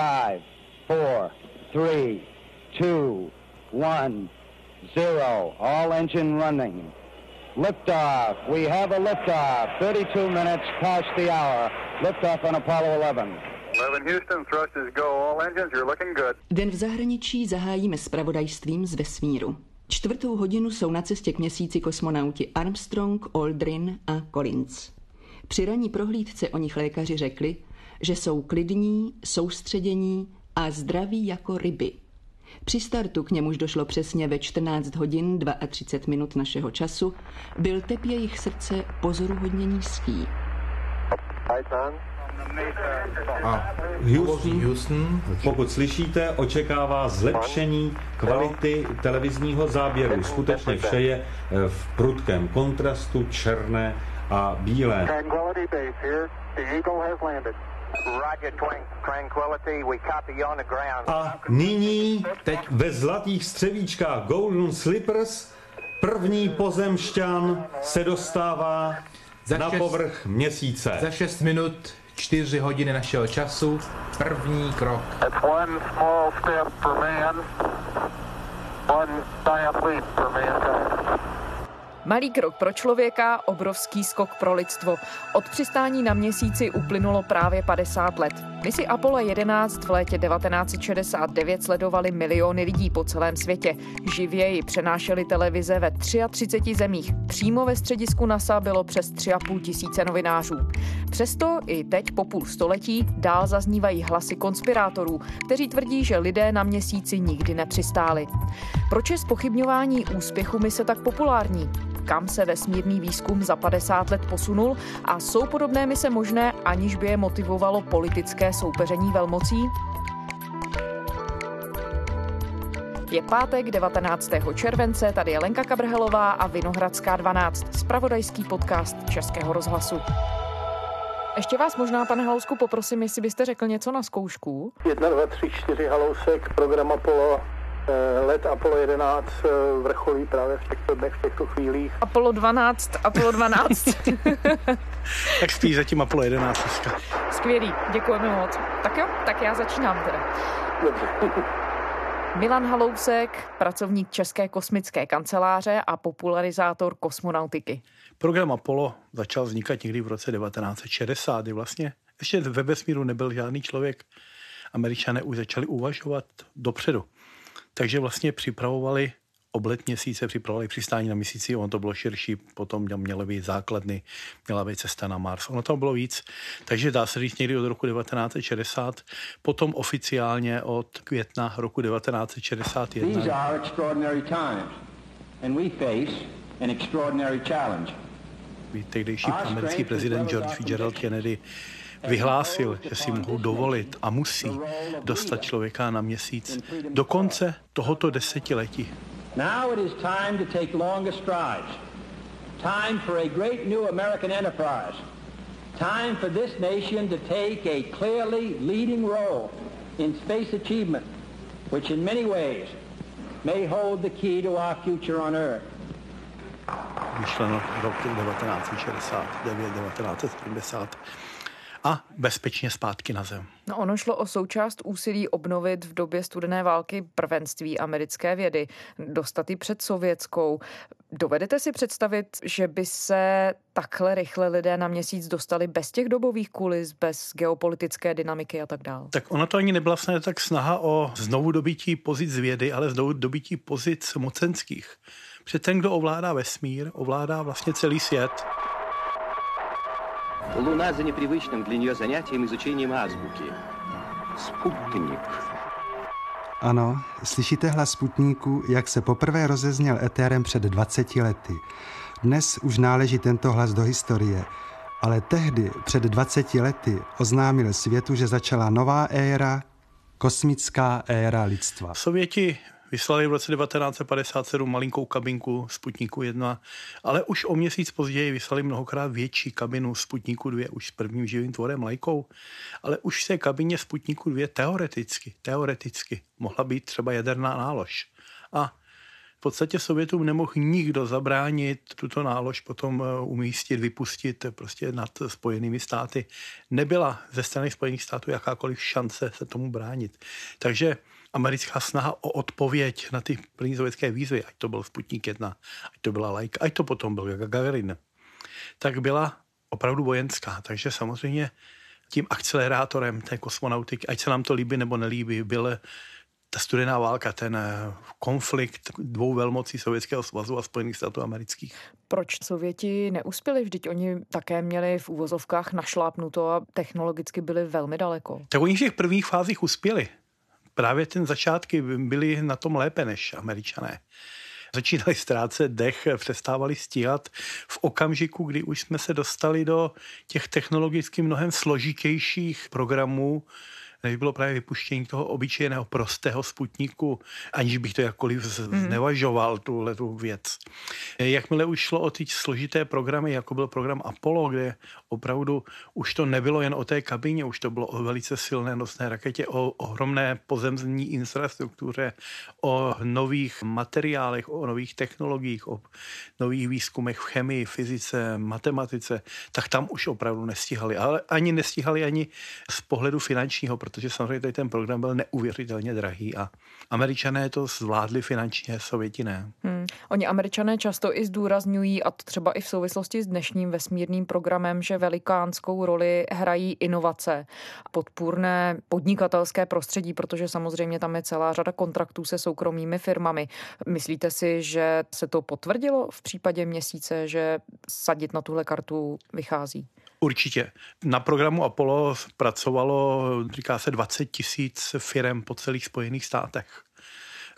Five, four, three, two, one, zero. All engine running. Liftoff. We have a liftoff. 32 minutes past the hour. Liftoff on Apollo 11. 11 Houston, thrust is go. All engines, you're looking good. Den v zahraničí zahájíme spravodajstvím z vesmíru. Čtvrtou hodinu jsou na cestě k měsíci kosmonauti Armstrong, Aldrin a Collins. Při ranní prohlídce o nich lékaři řekli, že jsou klidní, soustředění a zdraví jako ryby. Při startu, k němuž došlo přesně ve 14 hodin 32 minut našeho času, byl tep jejich srdce pozoruhodně nízký. A Houston, Houston, pokud slyšíte, očekává zlepšení kvality televizního záběru. Skutečně vše je eh, v prudkém kontrastu černé a bílé. A nyní, teď ve zlatých střevíčkách Golden Slippers, první pozemšťan se dostává za na šest, povrch měsíce. Za 6 minut 4 hodiny našeho času, první krok. Malý krok pro člověka, obrovský skok pro lidstvo. Od přistání na měsíci uplynulo právě 50 let. Misi Apollo 11 v létě 1969 sledovali miliony lidí po celém světě. Živě ji přenášeli televize ve 33 zemích. Přímo ve středisku NASA bylo přes 3,5 tisíce novinářů. Přesto i teď po půl století dál zaznívají hlasy konspirátorů, kteří tvrdí, že lidé na měsíci nikdy nepřistáli. Proč je spochybňování úspěchu mise tak populární? kam se vesmírný výzkum za 50 let posunul a jsou podobné mise možné, aniž by je motivovalo politické soupeření velmocí? Je pátek 19. července, tady je Lenka Kabrhelová a Vinohradská 12, spravodajský podcast Českého rozhlasu. Ještě vás možná, pane Halousku, poprosím, jestli byste řekl něco na zkoušku. 1, 2, 3, 4 Halousek, program Apollo Eh, let Apollo 11 eh, vrcholí právě v těchto dnech, v těchto chvílích. Apollo 12, Apollo 12. tak spíš zatím Apollo 11 dneska. Skvělý, děkujeme moc. Tak jo, tak já začínám teda. Dobře. Milan Halousek, pracovník České kosmické kanceláře a popularizátor kosmonautiky. Program Apollo začal vznikat někdy v roce 1960, kdy vlastně ještě ve vesmíru nebyl žádný člověk. Američané už začali uvažovat dopředu. Takže vlastně připravovali oblet měsíce, připravovali přistání na měsíci, ono to bylo širší, potom měly být základny, měla být cesta na Mars. Ono tam bylo víc, takže dá se říct někdy od roku 1960, potom oficiálně od května roku 1961. These are extraordinary times and we face an extraordinary challenge. Tehdejší americký prezident George Fitzgerald Kennedy vyhlásil, že si mohou dovolit a musí dostat člověka na měsíc do konce tohoto desetiletí. Now it is time to take longer strides. Time for a great new American enterprise. Time for this nation to take a clearly leading role in space achievement, which in many ways may hold the key to our future on Earth. Myšleno rok 1969, 1970 a bezpečně zpátky na zem. No ono šlo o součást úsilí obnovit v době studené války prvenství americké vědy, dostat ji před sovětskou. Dovedete si představit, že by se takhle rychle lidé na měsíc dostali bez těch dobových kulis, bez geopolitické dynamiky a tak dále? Tak ono to ani nebyla vlastně tak snaha o znovu dobití pozic vědy, ale znovu dobití pozic mocenských Protože ten, kdo ovládá vesmír, ovládá vlastně celý svět. Луна за непривычным для нее занятием изучением азбуки. Sputnik. Ano, slyšíte hlas Sputníku, jak se poprvé rozezněl etérem před 20 lety. Dnes už náleží tento hlas do historie, ale tehdy, před 20 lety, oznámil světu, že začala nová éra, kosmická éra lidstva. Sověti Vyslali v roce 1957 malinkou kabinku Sputniku 1, ale už o měsíc později vyslali mnohokrát větší kabinu Sputniku 2, už s prvním živým tvorem lajkou, ale už té kabině Sputniku 2 teoreticky, teoreticky mohla být třeba jaderná nálož. A v podstatě Sovětům nemohl nikdo zabránit tuto nálož potom eh, umístit, vypustit prostě nad Spojenými státy. Nebyla ze strany Spojených států jakákoliv šance se tomu bránit. Takže americká snaha o odpověď na ty první sovětské výzvy, ať to byl Sputnik 1, ať to byla Laika, ať to potom byl Gagarin, tak byla opravdu vojenská. Takže samozřejmě tím akcelerátorem té kosmonautiky, ať se nám to líbí nebo nelíbí, byl ta studená válka, ten eh, konflikt dvou velmocí Sovětského svazu a Spojených států amerických. Proč Sověti neuspěli? Vždyť oni také měli v úvozovkách našlápnuto a technologicky byli velmi daleko. Tak oni v těch prvních fázích uspěli. Právě ten začátky byly na tom lépe než američané začínali ztrácet dech, přestávali stíhat v okamžiku, kdy už jsme se dostali do těch technologicky mnohem složitějších programů, než bylo právě vypuštění toho obyčejného prostého sputníku, aniž bych to jakkoliv hmm. znevažoval, tuhle tu věc. Jakmile už šlo o ty složité programy, jako byl program Apollo, kde opravdu už to nebylo jen o té kabině, už to bylo o velice silné nosné raketě, o ohromné pozemní infrastruktuře, o nových materiálech, o nových technologiích, o nových výzkumech v chemii, fyzice, matematice, tak tam už opravdu nestihali. Ale ani nestihali ani z pohledu finančního, protože samozřejmě tady ten program byl neuvěřitelně drahý a američané to zvládli finančně, sověti ne. Hmm. Oni američané často i zdůrazňují, a to třeba i v souvislosti s dnešním vesmírným programem, že velikánskou roli hrají inovace, podpůrné podnikatelské prostředí, protože samozřejmě tam je celá řada kontraktů se soukromými firmami. Myslíte si, že se to potvrdilo v případě měsíce, že sadit na tuhle kartu vychází? Určitě. Na programu Apollo pracovalo, říká se, 20 tisíc firm po celých Spojených státech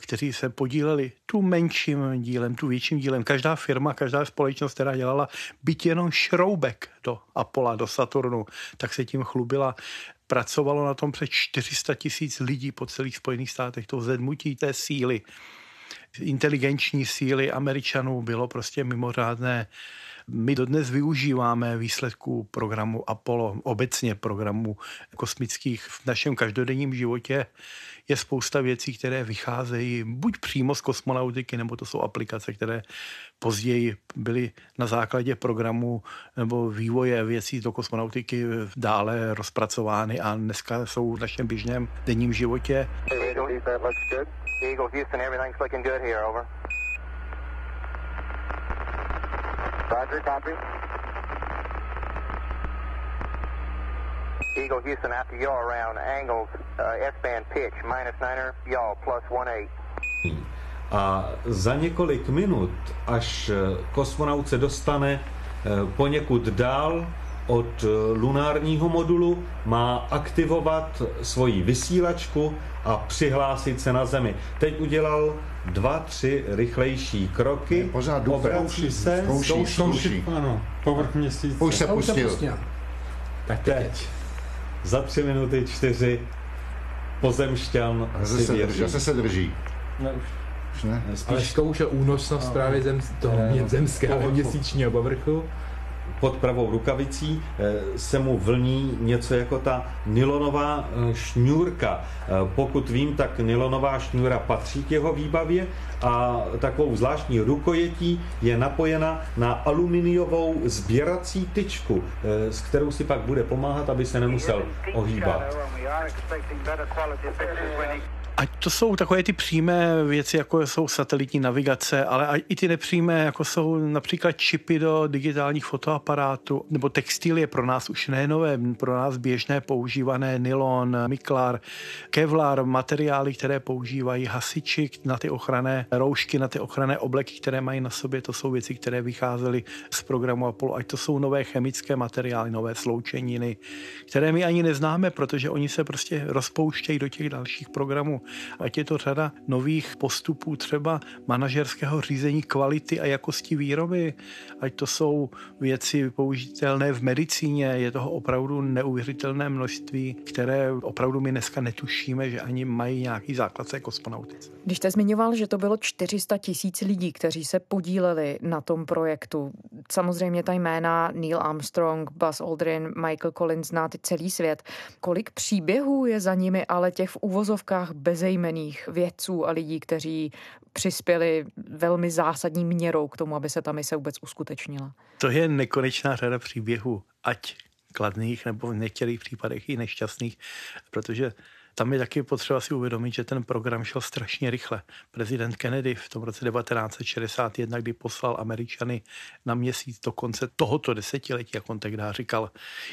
kteří se podíleli tu menším dílem, tu větším dílem. Každá firma, každá společnost, která dělala byť jenom šroubek do Apollo, do Saturnu, tak se tím chlubila. Pracovalo na tom přes 400 tisíc lidí po celých Spojených státech, to zedmutí té síly, inteligenční síly Američanů bylo prostě mimořádné my dodnes využíváme výsledků programu Apollo, obecně programů kosmických v našem každodenním životě. Je spousta věcí, které vycházejí buď přímo z kosmonautiky, nebo to jsou aplikace, které později byly na základě programu nebo vývoje věcí do kosmonautiky dále rozpracovány a dneska jsou v našem běžném denním životě. Eagle, Houston, everything's looking good here, over. Roger, copy. Eagle Houston after yaw around angles uh, S-band pitch minus niner yaw plus 1-8. A za několik minut, až eh, kosmonaut se dostane eh, poněkud dál od eh, lunárního modulu, má aktivovat svoji vysílačku a přihlásit se na Zemi. Teď udělal dva, tři rychlejší kroky. Ne, pořád obrací se. Zkouší, zkouší. Ano, povrch měsíce. Už se pustil. Tak teď. Za tři minuty čtyři pozemšťan zase se drží. Zase se drží. Ne, už. už ne. Spíš... Ale zkoušel únosnost no. právě zem, toho ne, zemského měsíčního povrchu pod pravou rukavicí eh, se mu vlní něco jako ta nylonová eh, šňůrka. Eh, pokud vím, tak nylonová šňůra patří k jeho výbavě a takovou zvláštní rukojetí je napojena na aluminiovou sběrací tyčku, s kterou si pak bude pomáhat, aby se nemusel ohýbat. Ať to jsou takové ty přímé věci, jako jsou satelitní navigace, ale i ty nepřímé, jako jsou například čipy do digitálních fotoaparátů, nebo textil je pro nás už nové, pro nás běžné používané nylon, miklar, kevlar, materiály, které používají hasiči na ty ochranné roušky, na ty ochranné obleky, které mají na sobě, to jsou věci, které vycházely z programu Apollo, ať to jsou nové chemické materiály, nové sloučeniny, které my ani neznáme, protože oni se prostě rozpouštějí do těch dalších programů ať je to řada nových postupů třeba manažerského řízení kvality a jakosti výroby, ať to jsou věci použitelné v medicíně, je toho opravdu neuvěřitelné množství, které opravdu my dneska netušíme, že ani mají nějaký základ se kosmonautice. Když jste zmiňoval, že to bylo 400 tisíc lidí, kteří se podíleli na tom projektu, samozřejmě ta jména Neil Armstrong, Buzz Aldrin, Michael Collins zná celý svět. Kolik příběhů je za nimi ale těch v úvozovkách bez bezejmených vědců a lidí, kteří přispěli velmi zásadní měrou k tomu, aby se ta mise vůbec uskutečnila. To je nekonečná řada příběhů, ať kladných nebo v některých případech i nešťastných, protože tam je taky potřeba si uvědomit, že ten program šel strašně rychle. Prezident Kennedy v tom roce 1961, kdy poslal Američany na měsíc do konce tohoto desetiletí, jak on tehdy říkal,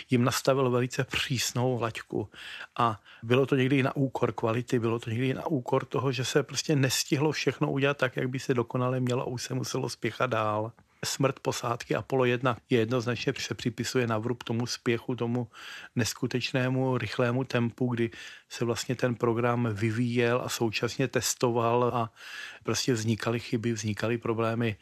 jim nastavil velice přísnou laťku. A bylo to někdy na úkor kvality, bylo to někdy na úkor toho, že se prostě nestihlo všechno udělat tak, jak by se dokonale mělo a už se muselo spěchat dál smrt posádky Apollo 1 je jednoznačně se připisuje na vrub tomu spěchu, tomu neskutečnému rychlému tempu, kdy se vlastně ten program vyvíjel a současně testoval a prostě vznikaly chyby, vznikaly problémy.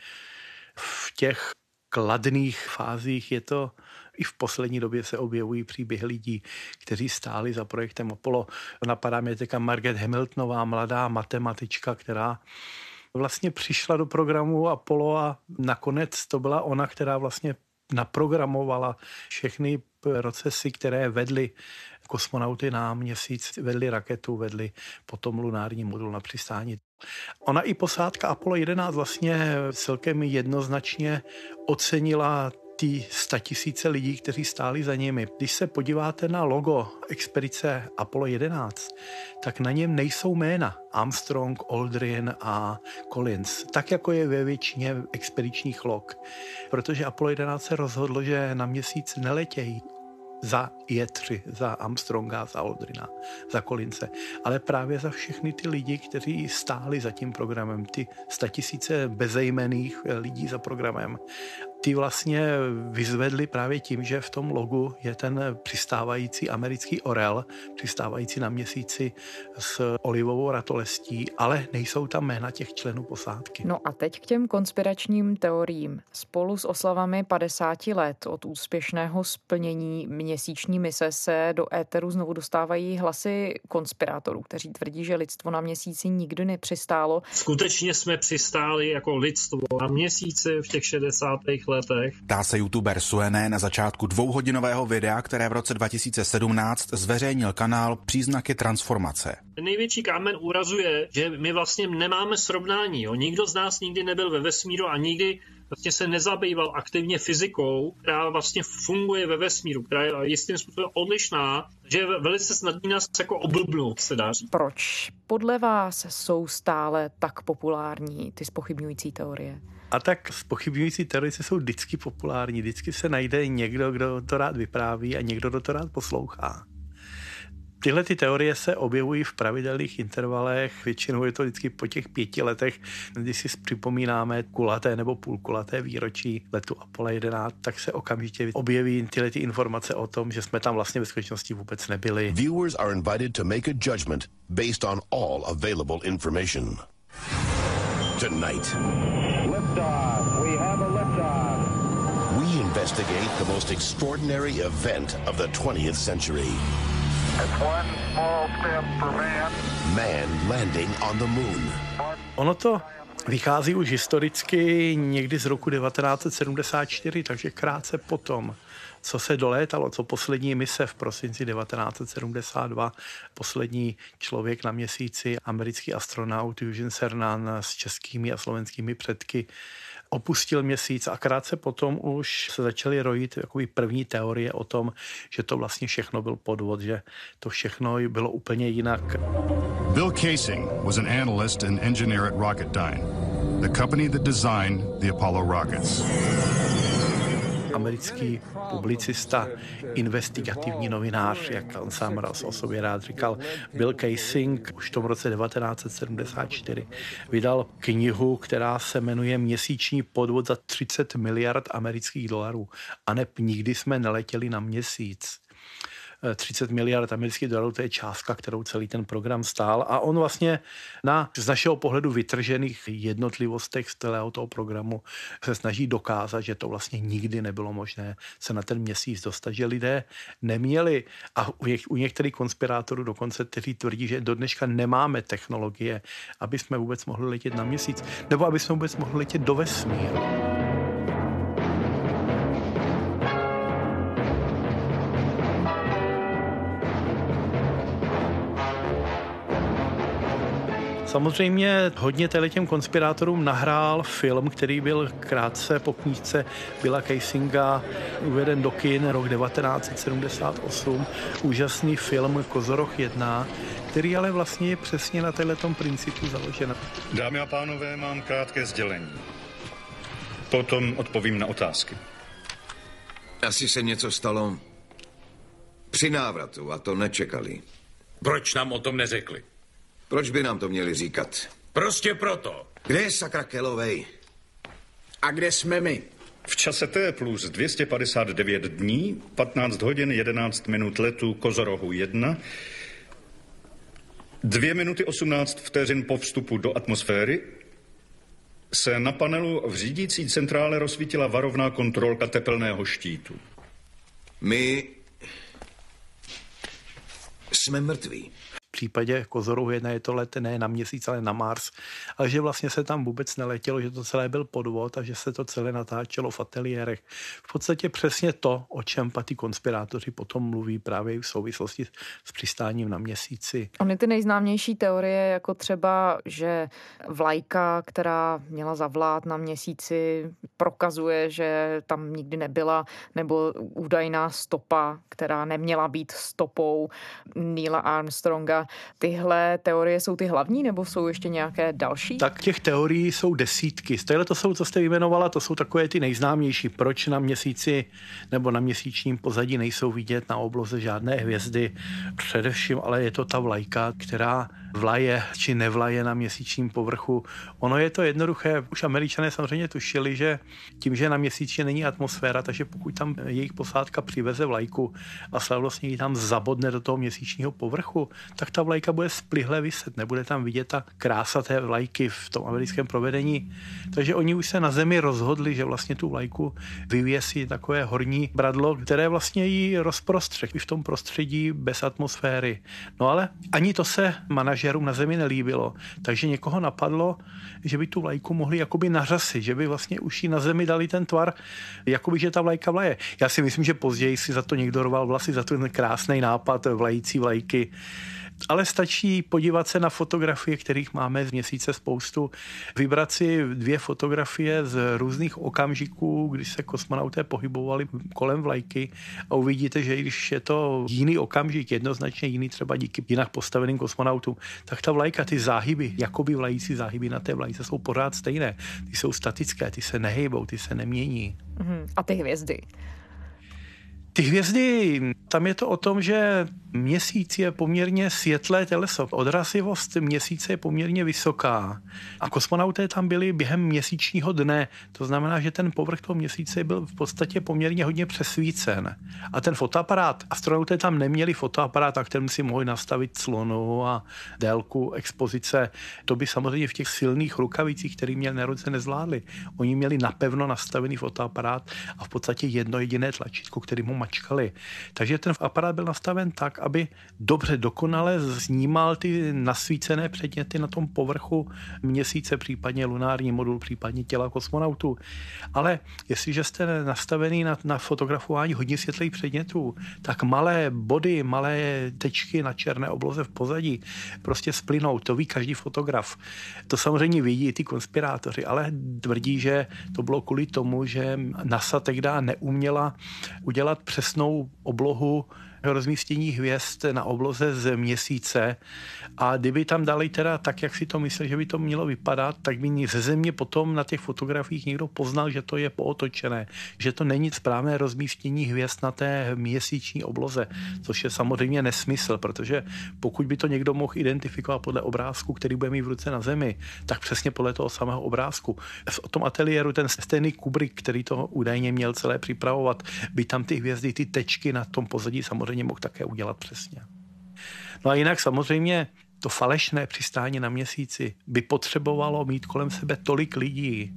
V těch kladných fázích je to i v poslední době se objevují příběhy lidí, kteří stáli za projektem Apollo. Napadá mě teďka Margaret Hamiltonová, mladá matematička, která vlastně přišla do programu Apollo a nakonec to byla ona, která vlastně naprogramovala všechny procesy, které vedly kosmonauty na měsíc, vedly raketu, vedly potom lunární modul na přistání. Ona i posádka Apollo 11 vlastně celkem jednoznačně ocenila ty statisíce lidí, kteří stáli za nimi. Když se podíváte na logo expedice Apollo 11, tak na něm nejsou jména Armstrong, Aldrin a Collins, tak jako je ve většině expedičních log. Protože Apollo 11 se rozhodlo, že na měsíc neletějí za Jetři, za Armstronga, za Aldrina, za Kolince, ale právě za všechny ty lidi, kteří stáli za tím programem, ty statisíce bezejmených lidí za programem ty vlastně vyzvedli právě tím, že v tom logu je ten přistávající americký orel, přistávající na měsíci s olivovou ratolestí, ale nejsou tam jména těch členů posádky. No a teď k těm konspiračním teoriím. Spolu s oslavami 50 let od úspěšného splnění měsíční mise se do éteru znovu dostávají hlasy konspirátorů, kteří tvrdí, že lidstvo na měsíci nikdy nepřistálo. Skutečně jsme přistáli jako lidstvo na měsíci v těch 60 letech. Dá se youtuber Suené na začátku dvouhodinového videa, které v roce 2017 zveřejnil kanál Příznaky transformace. Největší kámen úrazu je, že my vlastně nemáme srovnání. Jo. Nikdo z nás nikdy nebyl ve vesmíru a nikdy vlastně se nezabýval aktivně fyzikou, která vlastně funguje ve vesmíru, která je jistým způsobem odlišná, že je velice snadný nás jako oblbnout, se dá říct. Proč podle vás jsou stále tak populární ty spochybňující teorie? A tak spochybňující teorie jsou vždycky populární. Vždycky se najde někdo, kdo to rád vypráví a někdo, kdo to rád poslouchá. Tyhle ty teorie se objevují v pravidelných intervalech, většinou je to vždycky po těch pěti letech, když si připomínáme kulaté nebo půlkulaté výročí letu Apollo 11, tak se okamžitě objeví tyhle ty informace o tom, že jsme tam vlastně ve skutečnosti vůbec nebyli. Viewers are invited to make a judgment based on all available information. Tonight. Investigate the most extraordinary event of the 20th century. It's one small step for man. Man landing on the moon. Ono to vychází už historicky někdy z roku 1974, takže krátce potom, co se dolétalo, co poslední mise v prosinci 1972, poslední člověk na měsíci, americký astronaut Eugene Cernan s českými a slovenskými předky, opustil měsíc a krátce potom už se začaly rojit jakoby první teorie o tom, že to vlastně všechno byl podvod, že to všechno bylo úplně jinak. Bill Casing was an analyst and engineer at Rocketdyne, the company that designed the Apollo rockets americký publicista, investigativní novinář, jak on sám raz o sobě rád říkal, Bill Casing už v tom roce 1974 vydal knihu, která se jmenuje Měsíční podvod za 30 miliard amerických dolarů. A ne nikdy jsme neletěli na měsíc. 30 miliard amerických dolarů, to je částka, kterou celý ten program stál. A on vlastně na z našeho pohledu vytržených jednotlivostech z celého toho programu se snaží dokázat, že to vlastně nikdy nebylo možné se na ten měsíc dostat, že lidé neměli, a u některých konspirátorů dokonce, kteří tvrdí, že do dneška nemáme technologie, aby jsme vůbec mohli letět na měsíc, nebo aby jsme vůbec mohli letět do vesmíru. Samozřejmě hodně těm konspirátorům nahrál film, který byl krátce po knížce Billa Casinga uveden do kin rok 1978. Úžasný film Kozoroch 1, který ale vlastně je přesně na této principu založen. Dámy a pánové, mám krátké sdělení. Potom odpovím na otázky. Asi se něco stalo při návratu a to nečekali. Proč nám o tom neřekli? Proč by nám to měli říkat? Prostě proto. Kde je sakra Kelovej? A kde jsme my? V čase T plus 259 dní, 15 hodin 11 minut letu Kozorohu 1, 2 minuty 18 vteřin po vstupu do atmosféry se na panelu v řídící centrále rozsvítila varovná kontrolka tepelného štítu. My jsme mrtví případě Kozoru 1 je to let ne na měsíc, ale na Mars, ale že vlastně se tam vůbec neletělo, že to celé byl podvod a že se to celé natáčelo v ateliérech. V podstatě přesně to, o čem patí konspirátoři potom mluví právě v souvislosti s přistáním na měsíci. Ony ty nejznámější teorie, jako třeba, že vlajka, která měla zavlát na měsíci, prokazuje, že tam nikdy nebyla, nebo údajná stopa, která neměla být stopou Neila Armstronga, Tyhle teorie jsou ty hlavní, nebo jsou ještě nějaké další? Tak těch teorií jsou desítky. Z téhle to jsou, co jste vyjmenovala, to jsou takové ty nejznámější. Proč na měsíci nebo na měsíčním pozadí nejsou vidět na obloze žádné hvězdy? Především ale je to ta vlajka, která vlaje či nevlaje na měsíčním povrchu. Ono je to jednoduché. Už američané samozřejmě tušili, že tím, že na měsíči není atmosféra, takže pokud tam jejich posádka přiveze vlajku a slavnostně ji tam zabodne do toho měsíčního povrchu, tak ta vlajka bude splihle vyset, nebude tam vidět ta krása té vlajky v tom americkém provedení. Takže oni už se na zemi rozhodli, že vlastně tu vlajku vyvěsí takové horní bradlo, které vlastně ji rozprostře v tom prostředí bez atmosféry. No ale ani to se manažerům na zemi nelíbilo, takže někoho napadlo, že by tu vlajku mohli jakoby nařasit, že by vlastně už ji na zemi dali ten tvar, jakoby, že ta vlajka vlaje. Já si myslím, že později si za to někdo roval vlasy, za ten krásný nápad vlající vlajky ale stačí podívat se na fotografie, kterých máme z měsíce spoustu, vybrat si dvě fotografie z různých okamžiků, kdy se kosmonauté pohybovali kolem vlajky a uvidíte, že když je to jiný okamžik, jednoznačně jiný třeba díky jinak postaveným kosmonautům, tak ta vlajka, ty záhyby, jakoby vlající záhyby na té vlajce jsou pořád stejné. Ty jsou statické, ty se nehybou, ty se nemění. Mhm. A ty hvězdy? Ty hvězdy, tam je to o tom, že měsíc je poměrně světlé těleso. Odrazivost měsíce je poměrně vysoká. A kosmonauté tam byli během měsíčního dne. To znamená, že ten povrch toho měsíce byl v podstatě poměrně hodně přesvícen. A ten fotoaparát, astronauté tam neměli fotoaparát, tak ten si mohli nastavit clonu a délku expozice. To by samozřejmě v těch silných rukavicích, který měl neroce nezvládli. Oni měli napevno nastavený fotoaparát a v podstatě jedno jediné tlačítko, který mu mačkali. Takže ten aparát byl nastaven tak, aby dobře dokonale znímal ty nasvícené předměty na tom povrchu měsíce, případně lunární modul, případně těla kosmonautů. Ale jestliže jste nastavený na, na fotografování hodně světlých předmětů, tak malé body, malé tečky na černé obloze v pozadí prostě splynou. To ví každý fotograf. To samozřejmě vidí i ty konspirátoři, ale tvrdí, že to bylo kvůli tomu, že NASA tehdy neuměla udělat přesnou oblohu rozmístění hvězd na obloze z měsíce a kdyby tam dali teda tak, jak si to myslel, že by to mělo vypadat, tak by ze země potom na těch fotografiích někdo poznal, že to je pootočené, že to není správné rozmístění hvězd na té měsíční obloze, což je samozřejmě nesmysl, protože pokud by to někdo mohl identifikovat podle obrázku, který bude mít v ruce na zemi, tak přesně podle toho samého obrázku. V tom ateliéru ten Stanley Kubrick, který to údajně měl celé připravovat, by tam ty hvězdy, ty tečky na tom pozadí samozřejmě mohl také udělat přesně. No a jinak samozřejmě to falešné přistání na měsíci by potřebovalo mít kolem sebe tolik lidí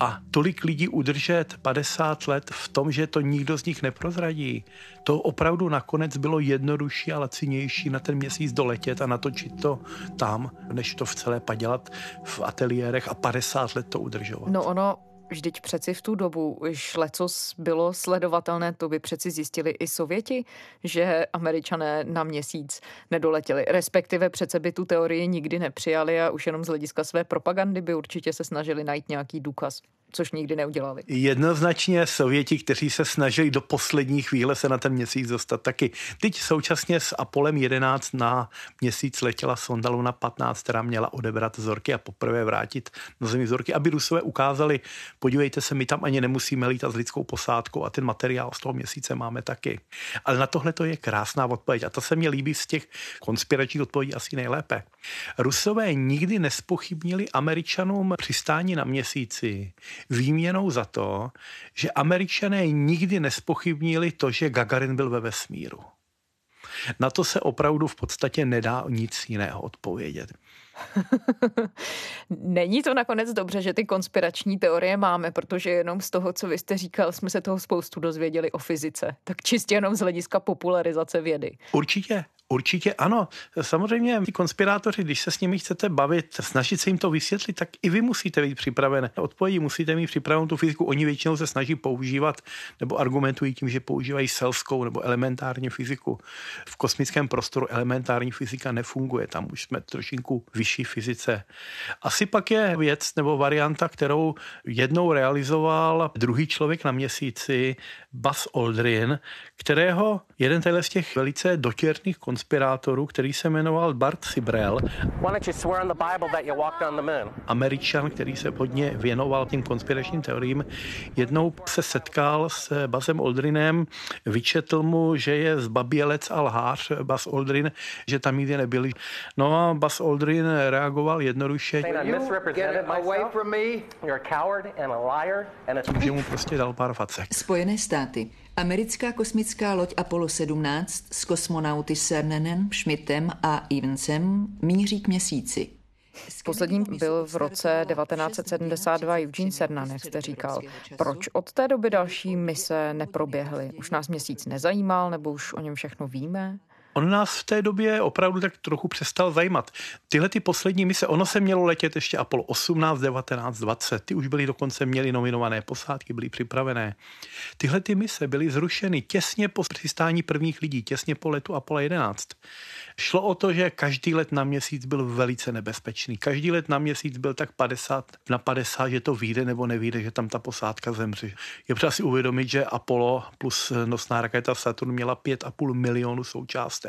a tolik lidí udržet 50 let v tom, že to nikdo z nich neprozradí. To opravdu nakonec bylo jednodušší a lacinější na ten měsíc doletět a natočit to tam, než to v celé padělat v ateliérech a 50 let to udržovat. No ono Vždyť přeci v tu dobu už lecos bylo sledovatelné, to by přeci zjistili i Sověti, že američané na měsíc nedoletěli. Respektive přece by tu teorii nikdy nepřijali a už jenom z hlediska své propagandy by určitě se snažili najít nějaký důkaz což nikdy neudělali. Jednoznačně Sověti, kteří se snažili do poslední chvíle se na ten měsíc dostat taky. Teď současně s Apolem 11 na měsíc letěla sonda Luna 15, která měla odebrat vzorky a poprvé vrátit na Zemi vzorky, aby Rusové ukázali, podívejte se, my tam ani nemusíme lítat s lidskou posádkou a ten materiál z toho měsíce máme taky. Ale na tohle to je krásná odpověď a to se mě líbí z těch konspiračních odpovědí asi nejlépe. Rusové nikdy nespochybnili Američanům přistání na měsíci výměnou za to, že američané nikdy nespochybnili to, že Gagarin byl ve vesmíru. Na to se opravdu v podstatě nedá nic jiného odpovědět. Není to nakonec dobře, že ty konspirační teorie máme, protože jenom z toho, co vy jste říkal, jsme se toho spoustu dozvěděli o fyzice. Tak čistě jenom z hlediska popularizace vědy. Určitě. Určitě ano. Samozřejmě ty konspirátoři, když se s nimi chcete bavit, snažit se jim to vysvětlit, tak i vy musíte být připravené. Odpovědi musíte mít připravenou tu fyziku. Oni většinou se snaží používat nebo argumentují tím, že používají selskou nebo elementární fyziku. V kosmickém prostoru elementární fyzika nefunguje, tam už jsme trošinku vyšší fyzice. Asi pak je věc nebo varianta, kterou jednou realizoval druhý člověk na měsíci, Buzz Aldrin, kterého jeden z těch velice dotěrných konspirátorů, který se jmenoval Bart Sibrel. Američan, který se hodně věnoval tím konspiračním teoriím, jednou se setkal s Basem Aldrinem, vyčetl mu, že je zbabělec a lhář Bas Aldrin, že tam nikdy nebyli. No a Bas Aldrin reagoval jednoduše. Že mu prostě dal pár facek. Spojené státy. Americká kosmická loď Apollo 17 s kosmonauty Cernanem, Schmidtem a Evansem míří k měsíci. Posledním byl v roce 1972 Eugene Cernan, jak jste říkal. Proč od té doby další mise neproběhly? Už nás měsíc nezajímal, nebo už o něm všechno víme? On nás v té době opravdu tak trochu přestal zajímat. Tyhle ty poslední mise, ono se mělo letět ještě Apollo 18, 19, 20, ty už byly dokonce měly nominované posádky, byly připravené. Tyhle ty mise byly zrušeny těsně po přistání prvních lidí, těsně po letu Apollo 11. Šlo o to, že každý let na měsíc byl velice nebezpečný. Každý let na měsíc byl tak 50 na 50, že to vyjde nebo nevyjde, že tam ta posádka zemře. Je třeba si uvědomit, že Apollo plus nosná raketa Saturn měla 5,5 milionu součástek.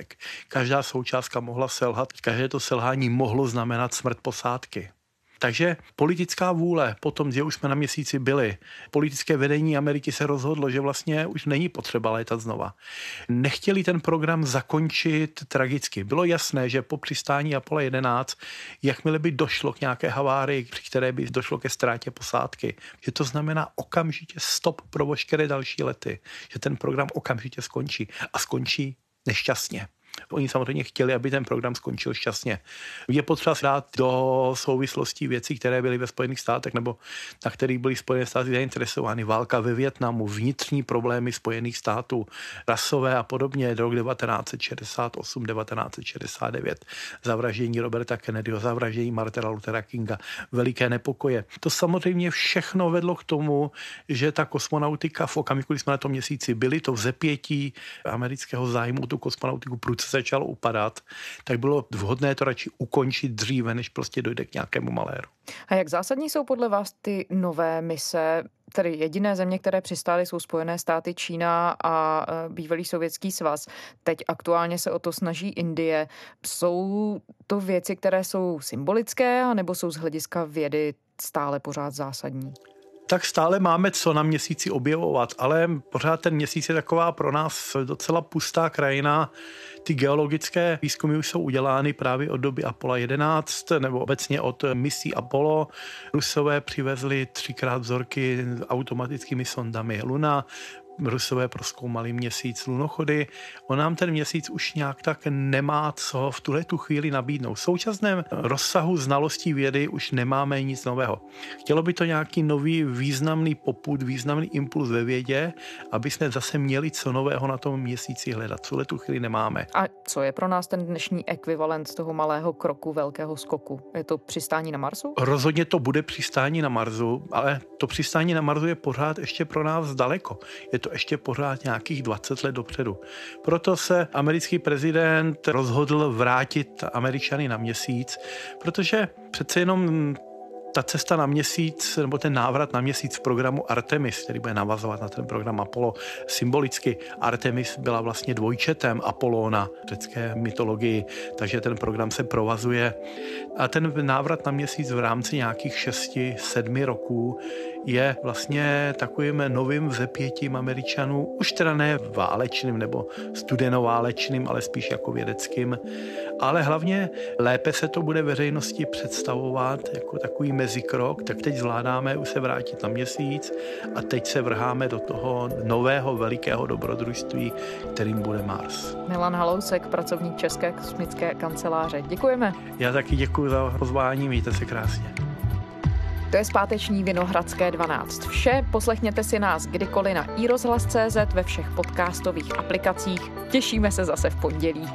Každá součástka mohla selhat, každé to selhání mohlo znamenat smrt posádky. Takže politická vůle, potom, že už jsme na měsíci byli, politické vedení Ameriky se rozhodlo, že vlastně už není potřeba létat znova. Nechtěli ten program zakončit tragicky. Bylo jasné, že po přistání Apollo 11, jakmile by došlo k nějaké havárii, při které by došlo ke ztrátě posádky, že to znamená okamžitě stop pro veškeré další lety, že ten program okamžitě skončí a skončí nešťastně. Oni samozřejmě chtěli, aby ten program skončil šťastně. Je potřeba dát do souvislostí věcí, které byly ve Spojených státech nebo na kterých byly Spojené státy zainteresovány. Válka ve Větnamu, vnitřní problémy Spojených států, rasové a podobně, rok 1968, 1969, zavraždění Roberta Kennedyho, zavraždění Martina Luthera Kinga, veliké nepokoje. To samozřejmě všechno vedlo k tomu, že ta kosmonautika v okamžiku, kdy jsme na tom měsíci byli, to vzepětí amerického zájmu tu kosmonautiku prudce začalo upadat, tak bylo vhodné to radši ukončit dříve, než prostě dojde k nějakému maléru. A jak zásadní jsou podle vás ty nové mise? Tedy jediné země, které přistály, jsou Spojené státy, Čína a e, bývalý sovětský svaz. Teď aktuálně se o to snaží Indie. Jsou to věci, které jsou symbolické, nebo jsou z hlediska vědy stále pořád zásadní? Tak stále máme co na měsíci objevovat, ale pořád ten měsíc je taková pro nás docela pustá krajina. Ty geologické výzkumy už jsou udělány právě od doby Apollo 11 nebo obecně od misí Apollo. Rusové přivezli třikrát vzorky automatickými sondami Luna, Rusové proskoumali měsíc lunochody. On nám ten měsíc už nějak tak nemá co v tuhle tu chvíli nabídnout. V současném rozsahu znalostí vědy už nemáme nic nového. Chtělo by to nějaký nový významný poput, významný impuls ve vědě, aby jsme zase měli co nového na tom měsíci hledat. Co tu chvíli nemáme. A co je pro nás ten dnešní ekvivalent toho malého kroku, velkého skoku? Je to přistání na Marsu? Rozhodně to bude přistání na Marsu, ale to přistání na Marsu je pořád ještě pro nás daleko. Je to ještě pořád nějakých 20 let dopředu. Proto se americký prezident rozhodl vrátit Američany na měsíc, protože přece jenom ta cesta na měsíc, nebo ten návrat na měsíc v programu Artemis, který bude navazovat na ten program Apollo, symbolicky Artemis byla vlastně dvojčetem Apollona v řecké mytologii, takže ten program se provazuje. A ten návrat na měsíc v rámci nějakých šesti, sedmi roků je vlastně takovým novým vzepětím Američanů, už teda ne válečným nebo studenoválečným, ale spíš jako vědeckým. Ale hlavně lépe se to bude veřejnosti představovat jako takový mezikrok, tak teď zvládáme už se vrátit na měsíc a teď se vrháme do toho nového velikého dobrodružství, kterým bude Mars. Milan Halousek, pracovník České kosmické kanceláře. Děkujeme. Já taky děkuji za pozvání, mějte se krásně. To je zpáteční Vinohradské 12. Vše poslechněte si nás kdykoliv na iRozhlas.cz ve všech podcastových aplikacích. Těšíme se zase v pondělí.